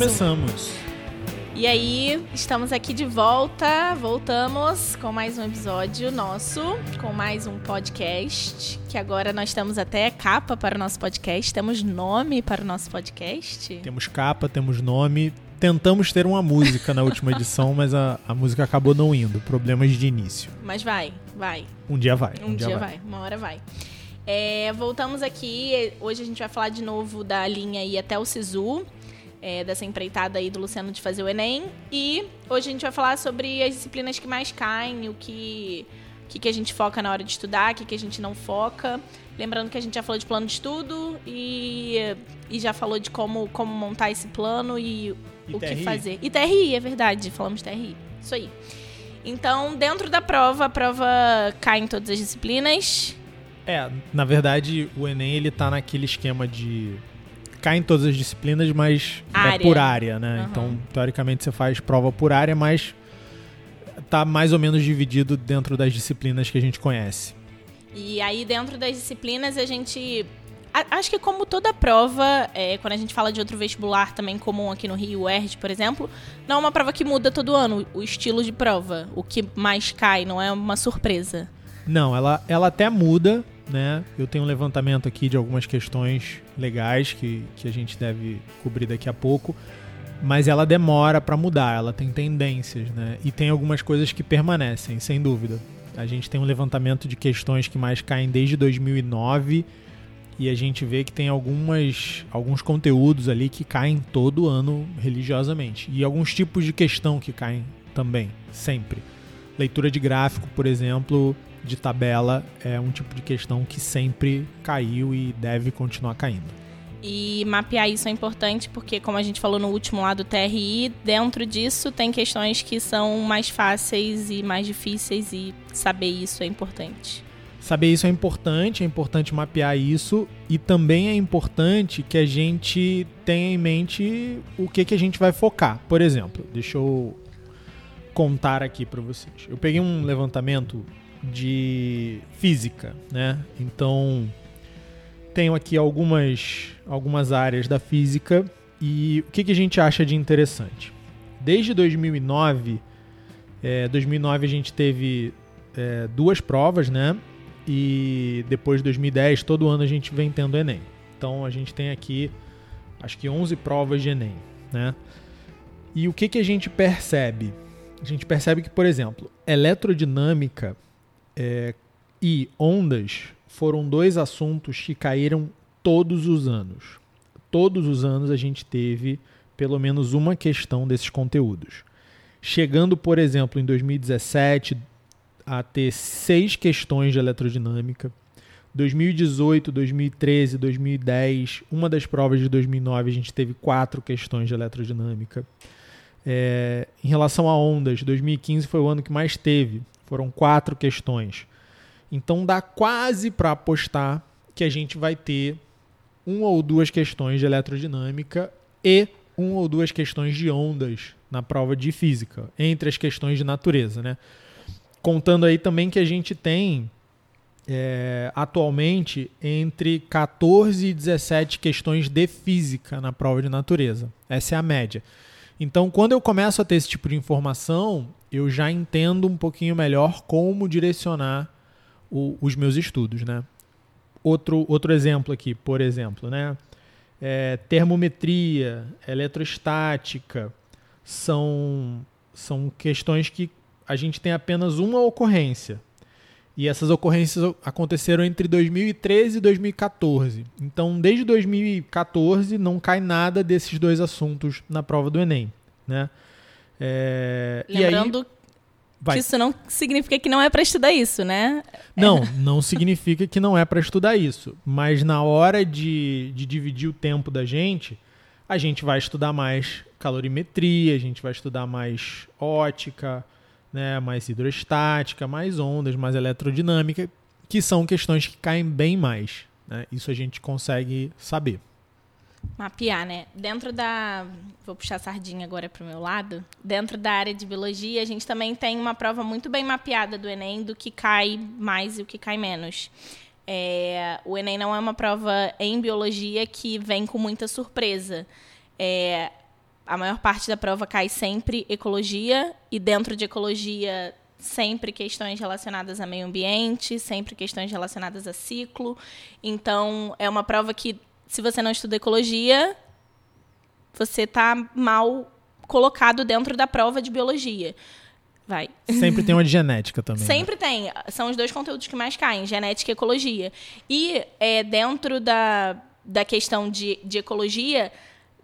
Começamos. um. E aí, estamos aqui de volta, voltamos com mais um episódio nosso, com mais um podcast, que agora nós temos até capa para o nosso podcast, temos nome para o nosso podcast. Temos capa, temos nome. Tentamos ter uma música na última edição, mas a, a música acabou não indo. Problemas de início. Mas vai, vai. Um dia vai. Um, dia, vai. uma hora vai. É, voltamos aqui, hoje a gente vai falar de novo da linha aí até o Sisu, é, dessa empreitada aí do Luciano de fazer o Enem. E hoje a gente vai falar sobre as disciplinas que mais caem, o que, o que, que a gente foca na hora de estudar, o que, que a gente não foca. Lembrando que a gente já falou de plano de estudo e, e já falou de como, como montar esse plano e, E o que TRI? fazer. E TRI, é verdade, falamos TRI. Isso aí. Então, dentro da prova, a prova cai em todas as disciplinas. É, na verdade, o Enem ele tá naquele esquema de cai em todas as disciplinas, mas é Área. por área, né? Aham. Então, teoricamente, você faz prova por área, mas tá mais ou menos dividido dentro das disciplinas que a gente conhece. E aí, dentro das disciplinas, a gente. a- Acho que como toda prova, é, quando a gente fala de outro vestibular também comum aqui no Rio, o ERJ, por exemplo, não é uma prova que muda todo ano, o estilo de prova. O que mais cai, não é uma surpresa. Não, ela, ela até muda, né? Eu tenho um levantamento aqui de algumas questões legais que, que a gente deve cobrir daqui a pouco, mas ela demora para mudar, ela tem tendências, né? E tem algumas coisas que permanecem, sem dúvida. A gente tem um levantamento de questões que mais caem desde 2009 e a gente vê que tem algumas, alguns conteúdos ali que caem todo ano religiosamente e alguns tipos de questão que caem também, sempre. Leitura de gráfico, por exemplo, de tabela é um tipo de questão que sempre caiu e deve continuar caindo. E mapear isso é importante porque, como a gente falou no último lá do TRI, dentro disso tem questões que são mais fáceis e mais difíceis e saber isso é importante. Saber isso é importante, é importante mapear isso e também é importante que a gente tenha em mente o que, que a gente vai focar. Por exemplo, deixa eu contar aqui para vocês. Eu peguei um levantamento de física, né? Então tenho aqui algumas, algumas áreas da física e o que, que a gente acha de interessante. Desde 2009, é, 2009 a gente teve é, duas provas, né? E depois de 2010, todo ano a gente vem tendo Enem. Então a gente tem aqui, acho que 11 provas de Enem, né? E o que, que a gente percebe? A gente percebe que, por exemplo, eletrodinâmica é, e ondas foram dois assuntos que caíram todos os anos. Todos os anos a gente teve pelo menos uma questão desses conteúdos. Chegando, por exemplo, em 2017 a ter seis questões de eletrodinâmica. 2018, 2013, 2010, uma das provas de 2009 a gente teve quatro questões de eletrodinâmica. É, em relação a ondas, 2015 foi o ano que mais teve, foram quatro questões. Então dá quase para apostar que a gente vai ter uma ou duas questões de eletrodinâmica e uma ou duas questões de ondas na prova de física, entre as questões de natureza, né? Contando aí também que a gente tem é, atualmente entre 14 e 17 questões de física na prova de natureza. Essa é a média. Então, quando eu começo a ter esse tipo de informação, eu já entendo um pouquinho melhor como direcionar o- os meus estudos, né? Outro, outro exemplo aqui, por exemplo, né? É, termometria, eletrostática, são, são questões que a gente tem apenas uma ocorrência. E essas ocorrências aconteceram entre 2013 e 2014. Então, desde 2014 não cai nada desses dois assuntos na prova do Enem, né? É, aí- Lembrando vai. que isso não significa que não é para estudar isso, né? Não, não significa que não é para estudar isso. Mas na hora de, de dividir o tempo da gente, a gente vai estudar mais calorimetria, a gente vai estudar mais ótica, né, mais hidrostática, mais ondas, mais eletrodinâmica, que são questões que caem bem mais. né? Isso a gente consegue saber. Mapear, né? Dentro da. Vou puxar a sardinha agora para o meu lado. Dentro da área de biologia, a gente também tem uma prova muito bem mapeada do Enem do que cai mais e o que cai menos. É, o Enem não é uma prova em biologia que vem com muita surpresa. É, a maior parte da prova cai sempre ecologia e dentro de ecologia sempre questões relacionadas a meio ambiente, sempre questões relacionadas a ciclo. Então, é uma prova que, se você não estuda ecologia, você está mal colocado dentro da prova de biologia. Vai. Sempre tem uma de genética também. Né? Sempre né? tem. São os dois conteúdos que mais caem, genética e ecologia. E é, dentro da, da questão de, de ecologia,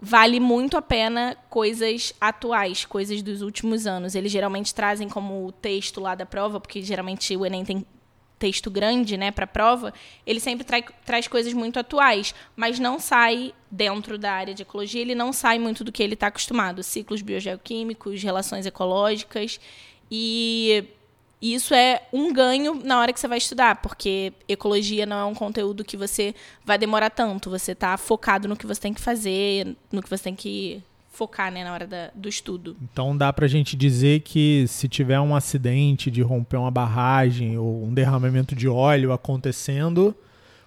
vale muito a pena coisas atuais, coisas dos últimos anos. Eles geralmente trazem como texto lá da prova, porque geralmente o Enem tem texto grande, né, para prova, ele sempre trai, traz coisas muito atuais, mas não sai dentro da área de ecologia, ele não sai muito do que ele está acostumado, ciclos biogeoquímicos, relações ecológicas, e isso é um ganho na hora que você vai estudar, porque ecologia não é um conteúdo que você vai demorar tanto. Você está focado no que você tem que fazer, no que você tem que focar né, na hora da, do estudo. Então dá para a gente dizer que se tiver um acidente de romper uma barragem ou um derramamento de óleo acontecendo,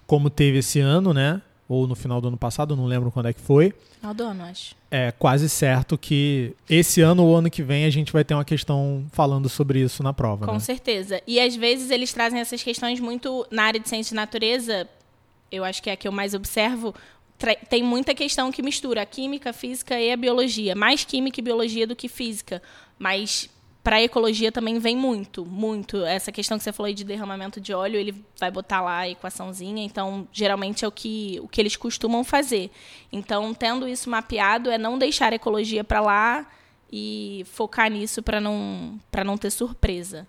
como teve esse ano, né? Ou no final do ano passado, não lembro quando é que foi. Final do ano, acho. É quase certo que esse ano ou ano que vem a gente vai ter uma questão falando sobre isso na prova. Com né? certeza. E às vezes eles trazem essas questões muito na área de ciência de natureza, eu acho que é a que eu mais observo, tem muita questão que mistura a química, a física e a biologia. Mais química e biologia do que física. Mas para ecologia também vem muito, muito. Essa questão que você falou aí de derramamento de óleo, ele vai botar lá a equaçãozinha, então geralmente é o que, o que eles costumam fazer. Então, tendo isso mapeado, é não deixar a ecologia para lá e focar nisso para não, não ter surpresa.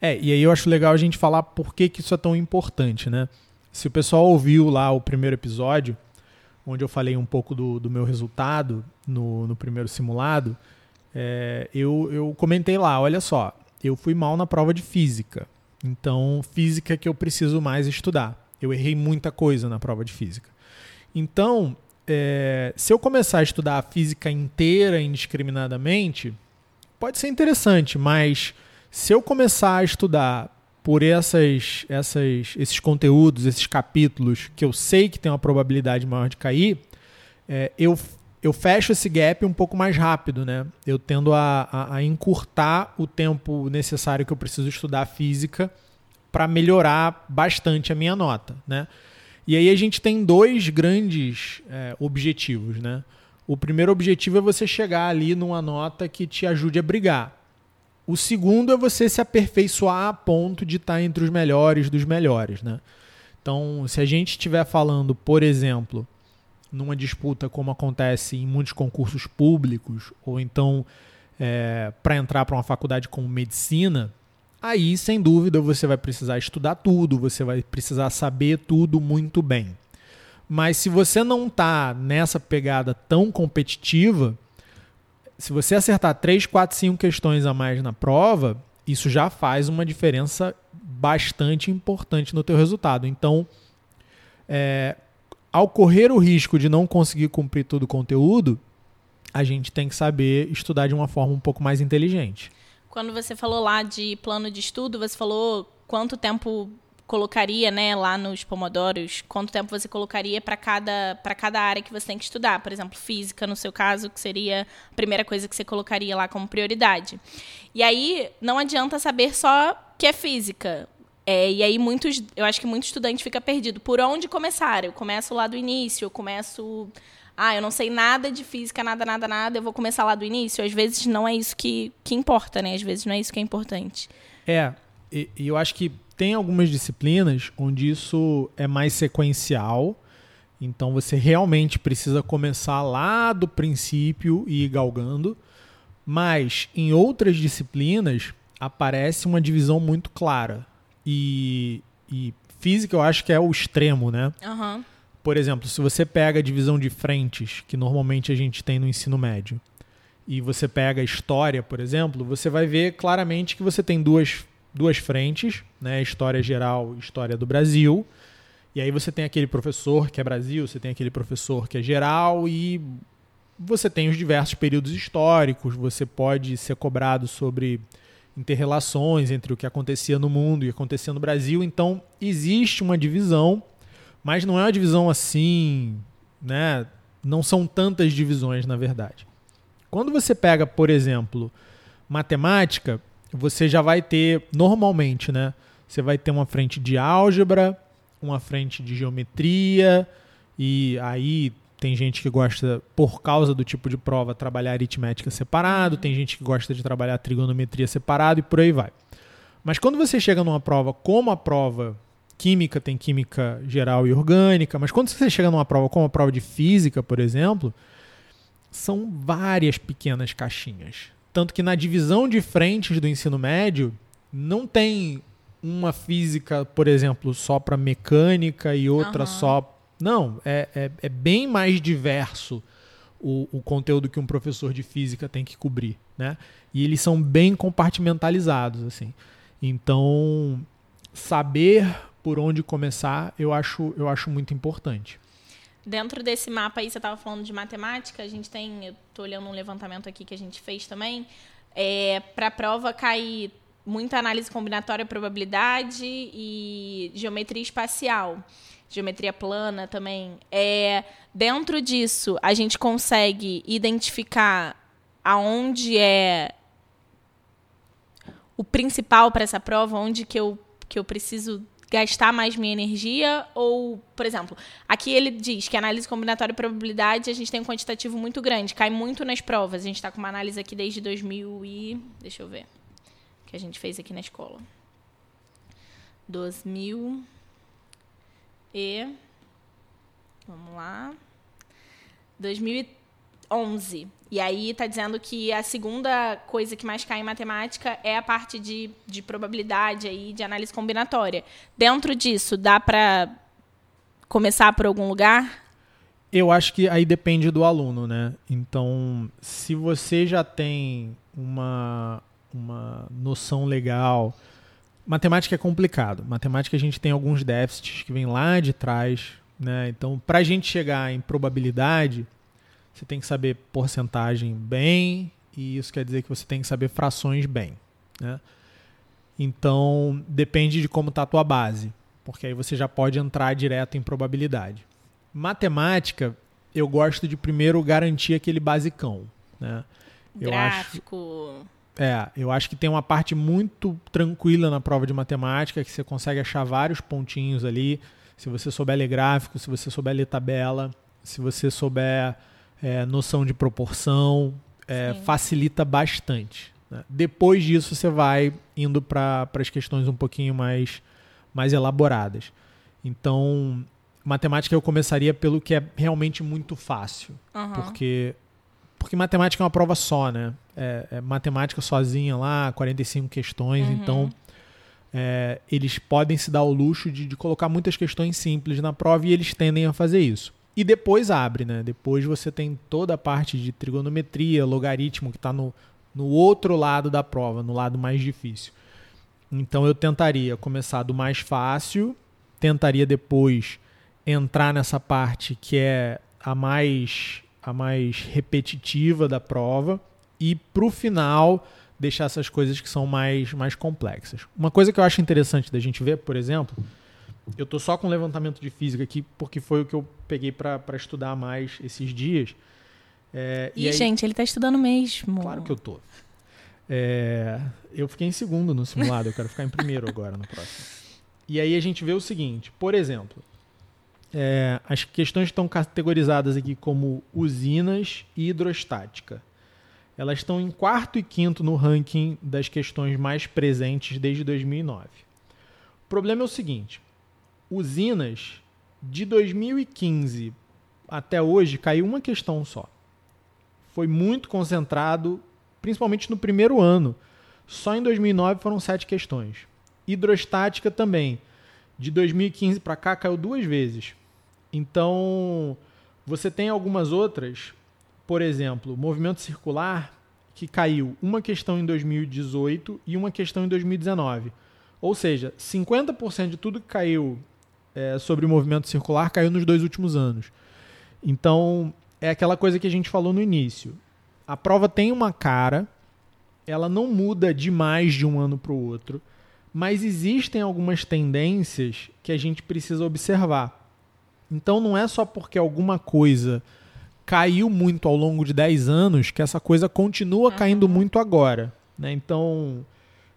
É, e aí eu acho legal a gente falar por que, que isso é tão importante, né? Se o pessoal ouviu lá o primeiro episódio, onde eu falei um pouco do, do meu resultado no, no primeiro simulado, é, eu, eu comentei lá, olha só, eu fui mal na prova de física. Então, física é que eu preciso mais estudar. Eu errei muita coisa na prova de física. Então, é, se eu começar a estudar a física inteira indiscriminadamente, pode ser interessante, mas se eu começar a estudar por essas, essas, esses conteúdos, esses capítulos que eu sei que tem uma probabilidade maior de cair, é, eu eu fecho esse gap um pouco mais rápido, né? Eu tendo a, a, a encurtar o tempo necessário que eu preciso estudar física para melhorar bastante a minha nota, né? E aí a gente tem dois grandes é, objetivos, né? O primeiro objetivo é você chegar ali numa nota que te ajude a brigar. O segundo é você se aperfeiçoar a ponto de estar entre os melhores dos melhores, né? Então, se a gente estiver falando, por exemplo, numa disputa como acontece em muitos concursos públicos, ou então é, para entrar para uma faculdade como medicina, aí sem dúvida você vai precisar estudar tudo, você vai precisar saber tudo muito bem. Mas se você não está nessa pegada tão competitiva, se você acertar 3, 4, 5 questões a mais na prova, isso já faz uma diferença bastante importante no teu resultado. Então, é, ao correr o risco de não conseguir cumprir todo o conteúdo, a gente tem que saber estudar de uma forma um pouco mais inteligente. Quando você falou lá de plano de estudo, você falou quanto tempo colocaria, né, lá nos pomodoros, quanto tempo você colocaria para cada para cada área que você tem que estudar, por exemplo, física no seu caso, que seria a primeira coisa que você colocaria lá como prioridade. E aí não adianta saber só que é física. É, e aí muitos, eu acho que muito estudante fica perdido. Por onde começar? Eu começo lá do início, eu começo. Ah, eu não sei nada de física, nada, nada, nada, eu vou começar lá do início. Às vezes não é isso que, que importa, né? Às vezes não é isso que é importante. É, e, e eu acho que tem algumas disciplinas onde isso é mais sequencial. Então você realmente precisa começar lá do princípio e ir galgando. Mas em outras disciplinas aparece uma divisão muito clara e, e física eu acho que é o extremo, né? Uhum. Por exemplo, se você pega a divisão de frentes, que normalmente a gente tem no ensino médio, e você pega a história, por exemplo, você vai ver claramente que você tem duas, duas frentes, né? História geral história do Brasil. E aí você tem aquele professor que é Brasil, você tem aquele professor que é geral e você tem os diversos períodos históricos, você pode ser cobrado sobre interrelações entre o que acontecia no mundo e acontecia no Brasil. Então, existe uma divisão, mas não é uma divisão assim, né? Não são tantas divisões, na verdade. Quando você pega, por exemplo, matemática, você já vai ter, normalmente, né? Você vai ter uma frente de álgebra, uma frente de geometria, e aí tem gente que gosta, por causa do tipo de prova, trabalhar aritmética separado, tem gente que gosta de trabalhar trigonometria separado e por aí vai. Mas quando você chega numa prova como a prova química, tem química geral e orgânica, mas quando você chega numa prova como a prova de física, por exemplo, são várias pequenas caixinhas. Tanto que na divisão de frentes do ensino médio, não tem uma física, por exemplo, só para mecânica e outra uhum. só não, é, é, é bem mais diverso o, o, conteúdo que um professor de física tem que cobrir, né? E eles são bem compartimentalizados, assim. Então, saber por onde começar, eu acho, eu acho muito importante. Dentro desse mapa aí, você estava falando de matemática, a gente tem, eu estou olhando um levantamento aqui que a gente fez também, é, para a prova cair muita análise combinatória, probabilidade e geometria espacial geometria plana também. É, dentro disso, a gente consegue identificar aonde é o principal para essa prova, onde que eu, que eu preciso gastar mais minha energia ou, por exemplo, aqui ele diz que análise combinatória e probabilidade a gente tem um quantitativo muito grande, cai muito nas provas. A gente está com uma análise aqui desde 2000 e deixa eu ver, que a gente fez aqui na escola. 2000 e vamos lá, 2011. E aí está dizendo que a segunda coisa que mais cai em matemática é a parte de, de probabilidade aí, de análise combinatória. Dentro disso, dá para começar por algum lugar? Eu acho que aí depende do aluno, né? Então, se você já tem uma, uma noção legal matemática é complicado. Matemática a gente tem alguns déficits que vêm lá de trás, né? Então, para a gente chegar em probabilidade, você tem que saber porcentagem bem, e isso quer dizer que você tem que saber frações bem, né? Então, depende de como está a tua base, porque aí você já pode entrar direto em probabilidade. Matemática, eu gosto de primeiro garantir aquele basicão, né? Eu. Acho é, eu acho que tem uma parte muito tranquila na prova de matemática, que você consegue achar vários pontinhos ali. Se você souber ler gráfico, se você souber ler tabela, se você souber é, noção de proporção, é, facilita bastante. Né? Depois disso, você vai indo para as questões um pouquinho mais, mais elaboradas. Então, matemática eu começaria pelo que é realmente muito fácil. Uhum. Porque porque matemática é uma prova só, né? É, é matemática sozinha lá, 45 questões, uhum. então é, eles podem se dar o luxo de, de, colocar muitas questões simples na prova e eles tendem a fazer isso. E depois abre, né? Depois você tem toda a parte de trigonometria, logaritmo, que está no, no outro lado da prova, no lado mais difícil. Então eu tentaria começar do mais fácil, tentaria depois entrar nessa parte que é a mais a mais repetitiva da prova e para o final deixar essas coisas que são mais, mais complexas. Uma coisa que eu acho interessante da gente ver, por exemplo, eu estou só com levantamento de física aqui porque foi o que eu peguei para estudar mais esses dias. É, e, e aí, gente, ele está estudando mesmo. Claro que eu tô. É, eu fiquei em segundo no simulado, eu quero ficar em primeiro agora no próximo. E aí a gente vê o seguinte, por exemplo, é, as questões estão categorizadas aqui como usinas e hidrostática. Elas estão em quarto e quinto no ranking das questões mais presentes desde 2009. O problema é o seguinte: usinas de 2015 até hoje caiu uma questão só. Foi muito concentrado, principalmente no primeiro ano. Só em 2009 foram sete questões. Hidrostática também. De 2015 para cá caiu duas vezes. Então, você tem algumas outras, por exemplo, movimento circular, que caiu uma questão em 2018 e uma questão em 2019. Ou seja, 50% de tudo que caiu é, sobre o movimento circular caiu nos dois últimos anos. Então, é aquela coisa que a gente falou no início. A prova tem uma cara, ela não muda demais de um ano para o outro, mas existem algumas tendências que a gente precisa observar. Então não é só porque alguma coisa caiu muito ao longo de 10 anos que essa coisa continua uhum. caindo muito agora. Né? Então,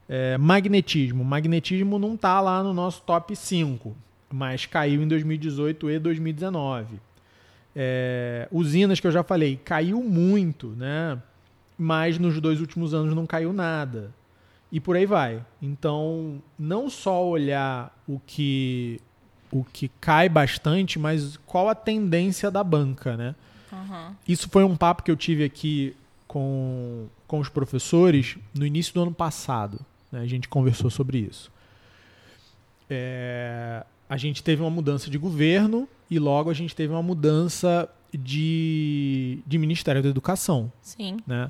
é, magnetismo. Magnetismo não está lá no nosso top 5, mas caiu em 2018 e 2019. É, usinas que eu já falei, caiu muito, né? mas nos dois últimos anos não caiu nada. E por aí vai. Então, não só olhar o que o que cai bastante, mas qual a tendência da banca, né? Uhum. Isso foi um papo que eu tive aqui com, com os professores no início do ano passado. Né? A gente conversou sobre isso. É, a gente teve uma mudança de governo e logo a gente teve uma mudança de, de Ministério da Educação. Sim. Né?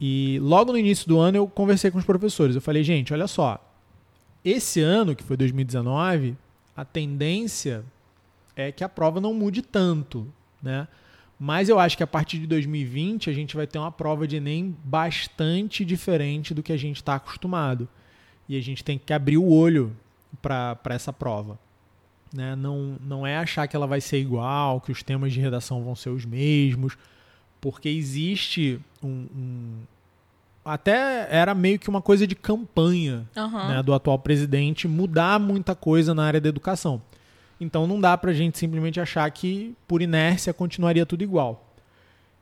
E logo no início do ano eu conversei com os professores. Eu falei, gente, olha só. Esse ano, que foi 2019, a tendência é que a prova não mude tanto, né? Mas eu acho que a partir de 2020 a gente vai ter uma prova de Enem bastante diferente do que a gente está acostumado. E a gente tem que abrir o olho para essa prova. Né? Não, não é achar que ela vai ser igual, que os temas de redação vão ser os mesmos porque existe um, um, até era meio que uma coisa de campanha uhum. né, do atual presidente mudar muita coisa na área da educação. Então não dá para a gente simplesmente achar que por inércia continuaria tudo igual.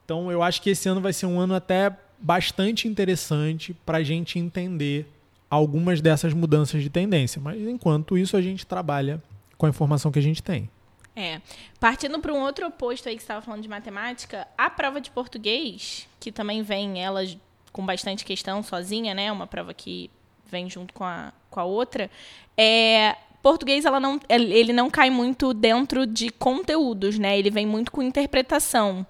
Então eu acho que esse ano vai ser um ano até bastante interessante para a gente entender algumas dessas mudanças de tendência. Mas enquanto isso a gente trabalha com a informação que a gente tem. É. Partindo para um outro oposto aí que você estava falando de matemática, a prova de português, que também vem ela com bastante questão sozinha, né? Uma prova que vem junto com a, com a outra. É, português ela não, ele não cai muito dentro de conteúdos, né? Ele vem muito com interpretação.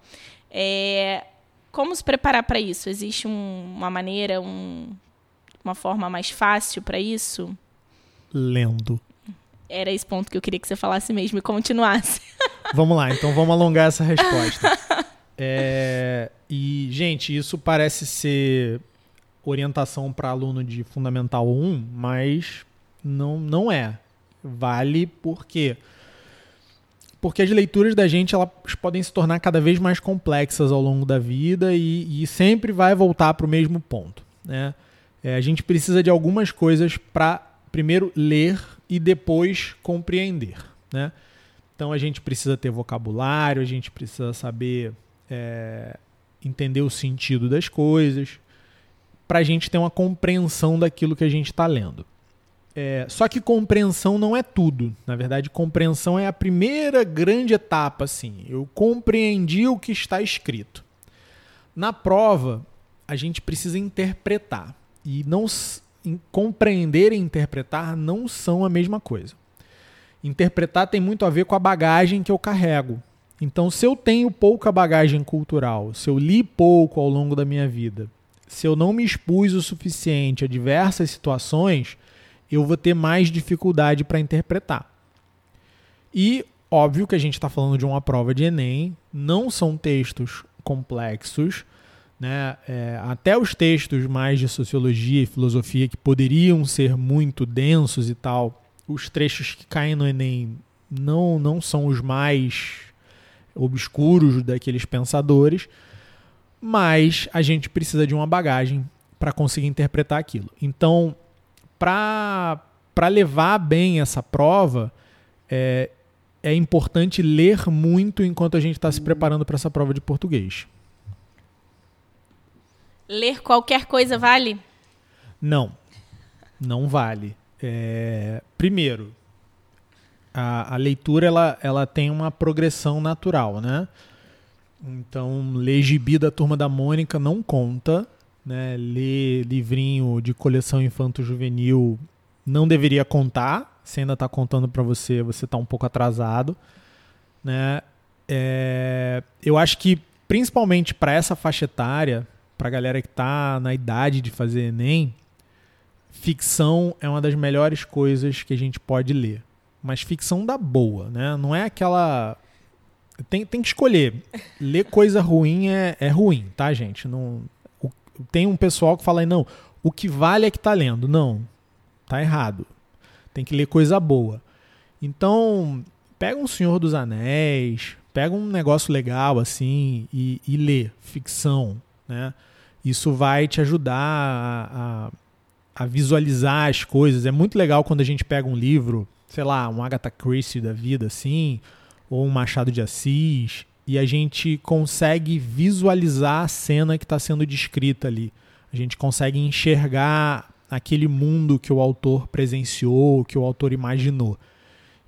É, como se preparar para isso? Existe um, uma maneira, um, uma forma mais fácil para isso? Lendo. Era esse ponto que eu queria que você falasse mesmo e continuasse. Vamos lá, então vamos alongar essa resposta. É, e, gente, isso parece ser orientação para aluno de Fundamental 1, mas não, não é. Vale por quê? Porque as leituras da gente elas podem se tornar cada vez mais complexas ao longo da vida e, e sempre vai voltar para o mesmo ponto. Né? É, a gente precisa de algumas coisas para, primeiro, ler e depois compreender. Né? Então a gente precisa ter vocabulário, a gente precisa saber é, entender o sentido das coisas, para a gente ter uma compreensão daquilo que a gente está lendo. É, só que compreensão não é tudo. Na verdade, compreensão é a primeira grande etapa. Assim, eu compreendi o que está escrito. Na prova, a gente precisa interpretar e não compreender e interpretar não são a mesma coisa. Interpretar tem muito a ver com a bagagem que eu carrego. Então, se eu tenho pouca bagagem cultural, se eu li pouco ao longo da minha vida, se eu não me expus o suficiente a diversas situações, eu vou ter mais dificuldade para interpretar. E óbvio que a gente está falando de uma prova de Enem, não são textos complexos, né? É, até os textos mais de sociologia e filosofia que poderiam ser muito densos e tal, os trechos que caem no Enem não, não são os mais obscuros daqueles pensadores, mas a gente precisa de uma bagagem para conseguir interpretar aquilo. Então, para levar bem essa prova, é, é importante ler muito enquanto a gente está se preparando para essa prova de português. Ler qualquer coisa vale? Não, não vale. É, primeiro, a, a, leitura ela, ela tem uma progressão natural, né? Então, ler gibi da Turma da Mônica não conta, né? Ler livrinho de coleção infanto-juvenil não deveria contar. Se ainda está contando para você, você está um pouco atrasado, né? É, eu acho que principalmente para essa faixa etária, para a galera que está na idade de fazer Enem, ficção é uma das melhores coisas que a gente pode ler. Mas ficção da boa, né? Não é aquela. Tem, tem que escolher. Ler coisa ruim é, é ruim, tá, gente? Não, o, tem um pessoal que fala não, o que vale é que tá lendo. Não, tá errado. Tem que ler coisa boa. Então, pega um Senhor dos Anéis, pega um negócio legal assim e, e lê ficção, né? Isso vai te ajudar a, a, a, visualizar as coisas. É muito legal quando a gente pega um livro, sei lá, um Agatha Christie da vida assim, ou um Machado de Assis, e a gente consegue visualizar a cena que está sendo descrita ali. A gente consegue enxergar aquele mundo que o autor presenciou, que o autor imaginou.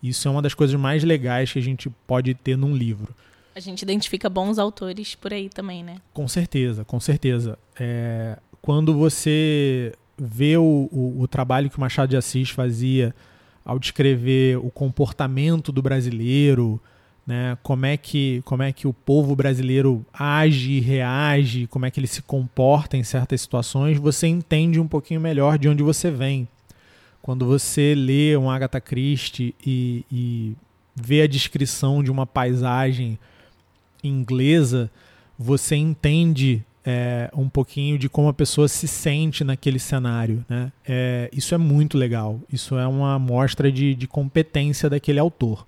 Isso é uma das coisas mais legais que a gente pode ter num livro. A gente identifica bons autores por aí também, né? Com certeza, com certeza. É, quando você vê o, o, o trabalho que o Machado de Assis fazia ao descrever o comportamento do brasileiro, né? Como é que como é que o povo brasileiro age e reage, como é que ele se comporta em certas situações, você entende um pouquinho melhor de onde você vem. Quando você lê um Agatha Christie e, e vê a descrição de uma paisagem inglesa, você entende é, um pouquinho de como a pessoa se sente naquele cenário. Né? É, isso é muito legal. Isso é uma amostra de, de competência daquele autor.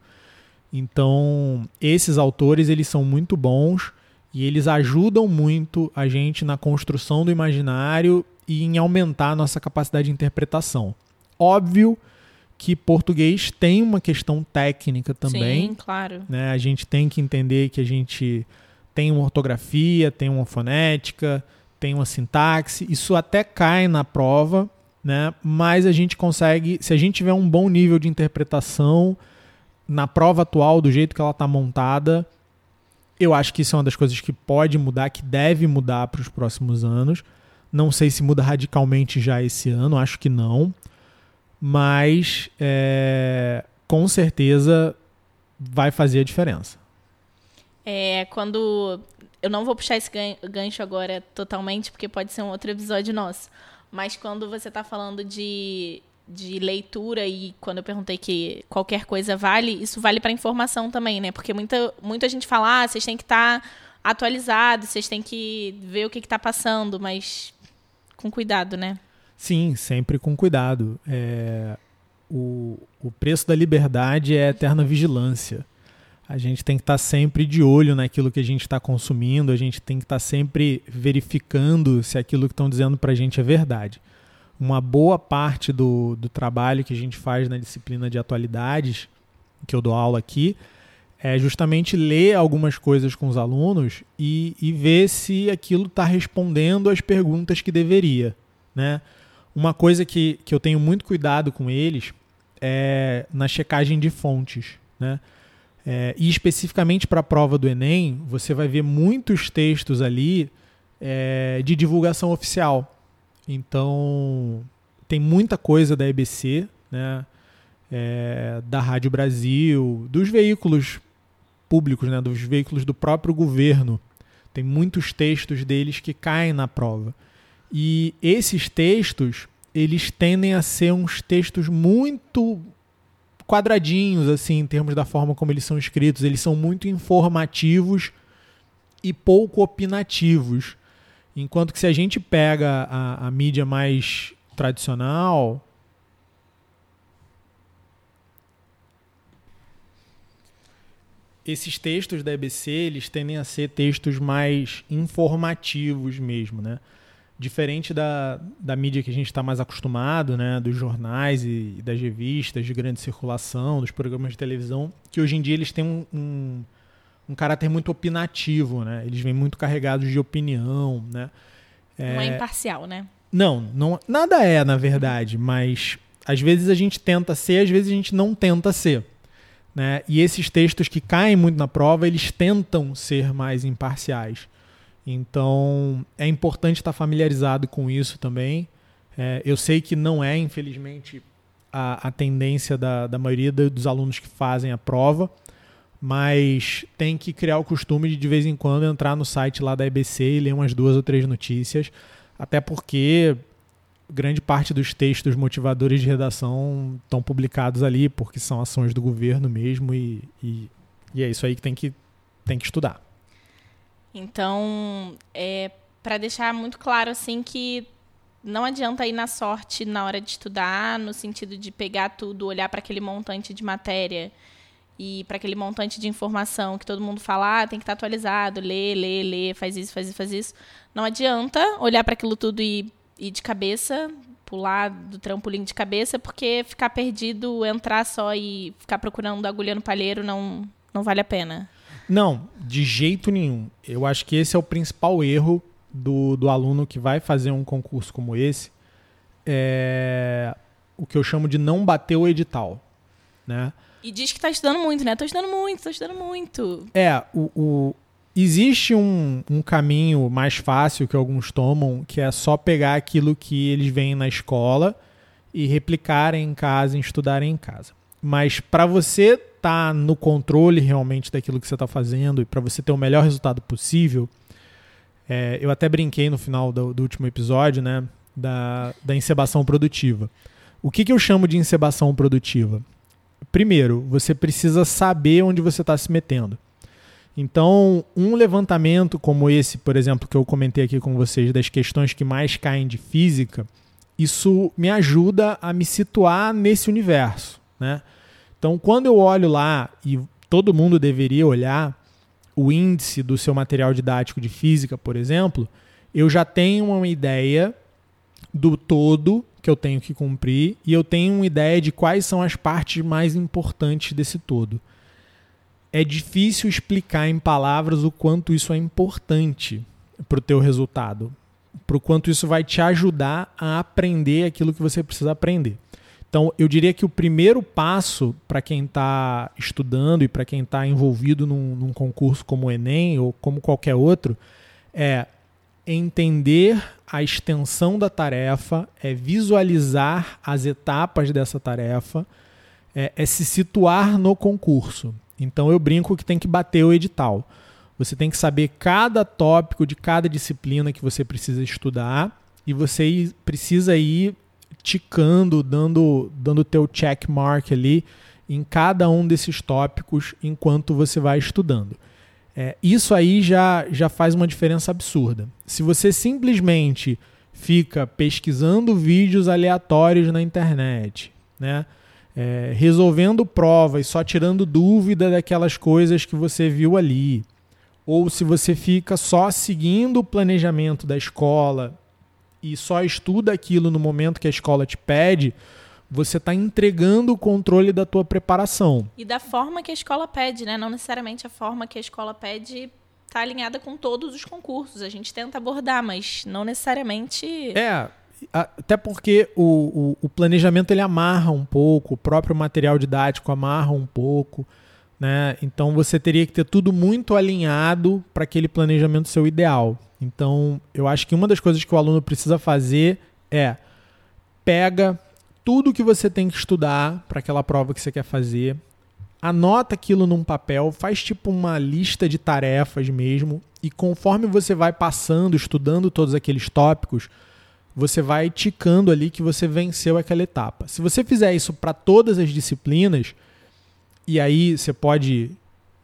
Então, esses autores eles são muito bons e eles ajudam muito a gente na construção do imaginário e em aumentar a nossa capacidade de interpretação. Óbvio que português tem uma questão técnica também. Sim, claro. Né? A gente tem que entender que a gente tem uma ortografia, tem uma fonética, tem uma sintaxe. Isso até cai na prova, né? mas a gente consegue, se a gente tiver um bom nível de interpretação na prova atual, do jeito que ela está montada, eu acho que isso é uma das coisas que pode mudar, que deve mudar para os próximos anos. Não sei se muda radicalmente já esse ano, acho que não. Mas é, com certeza vai fazer a diferença. É, quando. Eu não vou puxar esse gancho agora totalmente, porque pode ser um outro episódio nosso. Mas quando você está falando de de leitura e quando eu perguntei que qualquer coisa vale, isso vale para informação também, né? Porque muita, muita gente fala, ah, vocês têm que estar tá atualizados, vocês têm que ver o que está passando, mas com cuidado, né? Sim, sempre com cuidado. É, o, o preço da liberdade é eterna vigilância. A gente tem que estar tá sempre de olho naquilo que a gente está consumindo, a gente tem que estar tá sempre verificando se aquilo que estão dizendo para a gente é verdade uma boa parte do, do trabalho que a gente faz na disciplina de atualidades, que eu dou aula aqui, é justamente ler algumas coisas com os alunos e, e ver se aquilo está respondendo às perguntas que deveria. Né? Uma coisa que, que eu tenho muito cuidado com eles é na checagem de fontes. Né? É, e especificamente para a prova do Enem, você vai ver muitos textos ali é, de divulgação oficial. Então, tem muita coisa da EBC, né? É, da Rádio Brasil, dos veículos públicos, né? dos veículos do próprio governo. Tem muitos textos deles que caem na prova. E esses textos, eles tendem a ser uns textos muito quadradinhos, assim, em termos da forma como eles são escritos. Eles são muito informativos e pouco opinativos. Enquanto que se a gente pega a, a mídia mais tradicional, esses textos da EBC eles tendem a ser textos mais informativos mesmo, né? Diferente da, da mídia que a gente está mais acostumado, né? Dos jornais e, e, das revistas de grande circulação, dos programas de televisão, que hoje em dia eles têm um, um um caráter muito opinativo, né? Eles vêm muito carregados de opinião, né? É... Não é imparcial, né? Não, não, nada é, na verdade, mas às vezes a gente tenta ser, às vezes a gente não tenta ser. Né? E esses textos que caem muito na prova, eles tentam ser mais imparciais. Então é importante estar familiarizado com isso também. É, eu sei que não é, infelizmente, a, a tendência da, da maioria dos alunos que fazem a prova, mas tem que criar o costume de de vez em quando entrar no site lá da EBC e ler umas duas ou três notícias, até porque grande parte dos textos motivadores de redação estão publicados ali porque são ações do governo mesmo e, e, e é isso aí que tem que, tem que estudar. Então, é, para deixar muito claro assim que não adianta ir na sorte na hora de estudar, no sentido de pegar tudo, olhar para aquele montante de matéria e para aquele montante de informação que todo mundo fala, ah, tem que estar tá atualizado, lê, lê, lê, faz isso, faz isso, faz isso. Não adianta olhar para aquilo tudo e ir de cabeça, pular do trampolim de cabeça, porque ficar perdido, entrar só e ficar procurando agulha no palheiro não, não vale a pena. Não, de jeito nenhum. Eu acho que esse é o principal erro do, do aluno que vai fazer um concurso como esse. É o que eu chamo de não bater o edital. Né? E diz que está estudando muito, né? Estou estudando muito, estou estudando muito. É, o, o existe um, um, caminho mais fácil que alguns tomam, que é só pegar aquilo que eles veem na escola e replicarem em casa, e estudarem em casa. Mas para você estar tá no controle realmente daquilo que você está fazendo e para você ter o melhor resultado possível, é, eu até brinquei no final do, do, último episódio, né, da, da encebação produtiva. O que, que eu chamo de encebação produtiva? Primeiro, você precisa saber onde você está se metendo. Então, um levantamento como esse, por exemplo, que eu comentei aqui com vocês, das questões que mais caem de física, isso me ajuda a me situar nesse universo. Né? Então, quando eu olho lá, e todo mundo deveria olhar, o índice do seu material didático de física, por exemplo, eu já tenho uma ideia do todo que eu tenho que cumprir e eu tenho uma ideia de quais são as partes mais importantes desse todo é difícil explicar em palavras o quanto isso é importante para o teu resultado, para o quanto isso vai te ajudar a aprender aquilo que você precisa aprender. Então, eu diria que o primeiro passo para quem está estudando e para quem está envolvido num, num concurso como o Enem ou como qualquer outro é entender a extensão da tarefa, é visualizar as etapas dessa tarefa, é, é se situar no concurso. Então eu brinco que tem que bater o edital. Você tem que saber cada tópico de cada disciplina que você precisa estudar e você precisa ir ticando, dando dando teu check mark ali em cada um desses tópicos enquanto você vai estudando. É, isso aí já, já faz uma diferença absurda. Se você simplesmente fica pesquisando vídeos aleatórios na internet, né? é, resolvendo provas, só tirando dúvida daquelas coisas que você viu ali. Ou se você fica só seguindo o planejamento da escola e só estuda aquilo no momento que a escola te pede, você está entregando o controle da tua preparação. E da forma que a escola pede, né? Não necessariamente a forma que a escola pede está alinhada com todos os concursos. A gente tenta abordar, mas não necessariamente. É, até porque o, o, o, planejamento ele amarra um pouco, o próprio material didático amarra um pouco, né? Então você teria que ter tudo muito alinhado para aquele planejamento ser o ideal. Então eu acho que uma das coisas que o aluno precisa fazer é pega tudo que você tem que estudar para aquela prova que você quer fazer, anota aquilo num papel, faz tipo uma lista de tarefas mesmo, e conforme você vai passando, estudando todos aqueles tópicos, você vai ticando ali que você venceu aquela etapa. Se você fizer isso para todas as disciplinas, e aí você pode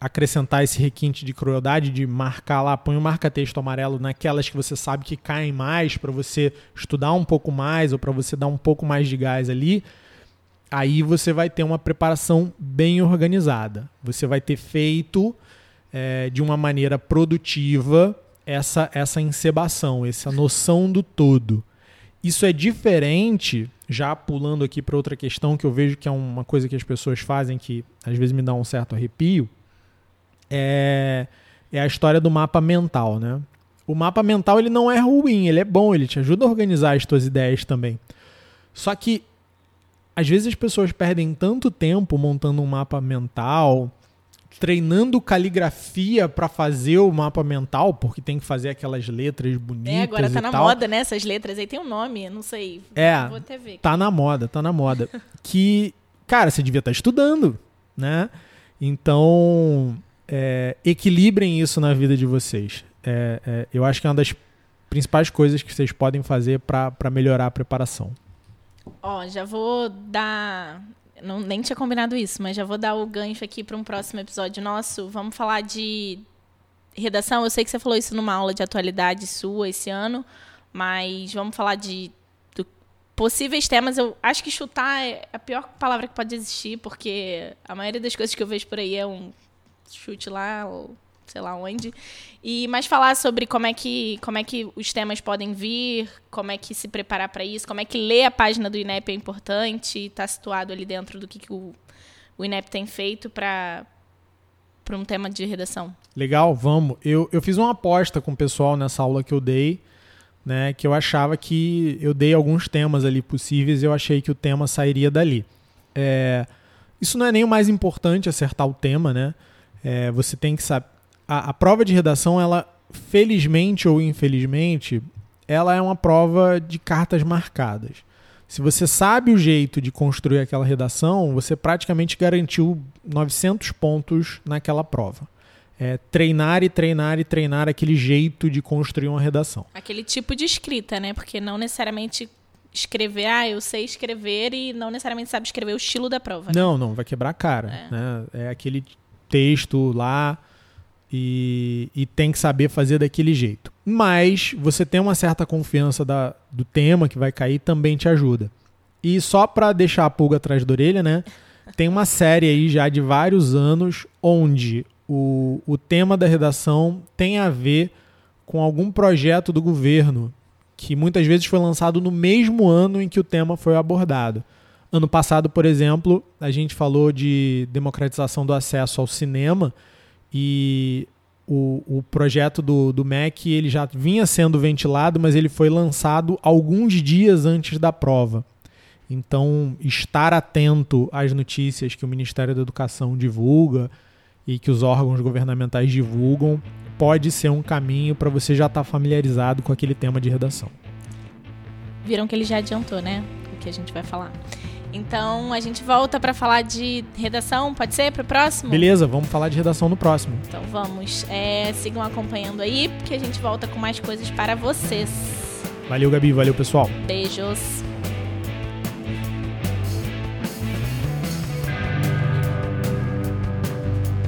acrescentar esse requinte de crueldade de marcar lá, põe o um marca-texto amarelo naquelas que você sabe que caem mais para você estudar um pouco mais ou para você dar um pouco mais de gás ali, aí você vai ter uma preparação bem organizada. Você vai ter feito é, de uma maneira produtiva essa, essa encebação, essa noção do todo. Isso é diferente, já pulando aqui para outra questão que eu vejo que é uma coisa que as pessoas fazem que às vezes me dá um certo arrepio, é, é a história do mapa mental, né? O mapa mental ele não é ruim, ele é bom, ele te ajuda a organizar as tuas ideias também. Só que às vezes as pessoas perdem tanto tempo montando um mapa mental, treinando caligrafia para fazer o mapa mental, porque tem que fazer aquelas letras bonitas. É, agora tá na tal. moda, né? Essas letras aí tem um nome, não sei. É. Vou até ver. Tá na moda, tá na moda. que, cara, você devia estar tá estudando, né? Então, é, equilibrem isso na vida de vocês. É, é, eu acho que é uma das principais coisas que vocês podem fazer para melhorar a preparação. Ó, já vou dar não, nem tinha combinado isso, mas já vou dar o gancho aqui para um próximo episódio nosso. Vamos falar de redação. Eu sei que você falou isso numa aula de atualidade sua esse ano, mas vamos falar de possíveis temas. Eu acho que chutar é a pior palavra que pode existir, porque a maioria das coisas que eu vejo por aí é um chute lá, ou sei lá onde. E mais falar sobre como é que como é que os temas podem vir, como é que se preparar para isso, como é que ler a página do INEP é importante, estar tá situado ali dentro do que, que o, o INEP tem feito para para um tema de redação. Legal, vamos. Eu, eu fiz uma aposta com o pessoal nessa aula que eu dei né, que eu achava que eu dei alguns temas ali possíveis e eu achei que o tema sairia dali. É, isso não é nem o mais importante acertar o tema, né? É, você tem que saber. A, a, prova de redação, ela, felizmente ou infelizmente, ela é uma prova de cartas marcadas. Se você sabe o jeito de construir aquela redação, você praticamente garantiu 900 pontos naquela prova é, treinar e treinar e treinar aquele jeito de construir uma redação. Aquele tipo de escrita, né? Porque não necessariamente escrever, ah, eu sei escrever e não necessariamente sabe escrever o estilo da prova. Né? Não, não, vai quebrar a cara. É, né? é aquele texto lá e, e, tem que saber fazer daquele jeito. Mas você tem uma certa confiança da, do tema que vai cair também te ajuda. E só para deixar a pulga atrás da orelha, né? Tem uma série aí já de vários anos onde o, o tema da redação tem a ver com algum projeto do governo que muitas vezes foi lançado no mesmo ano em que o tema foi abordado. Ano passado, por exemplo, a gente falou de democratização do acesso ao cinema e o, o projeto do, do MEC ele já vinha sendo ventilado, mas ele foi lançado alguns dias antes da prova. Então, estar atento às notícias que o Ministério da Educação divulga, e que os órgãos governamentais divulgam, pode ser um caminho para você já estar tá familiarizado com aquele tema de redação. Viram que ele já adiantou, né? O que a gente vai falar. Então a gente volta para falar de redação, pode ser para o próximo? Beleza, vamos falar de redação no próximo. Então vamos. É, sigam acompanhando aí, porque a gente volta com mais coisas para vocês. Valeu, Gabi. Valeu, pessoal. Beijos.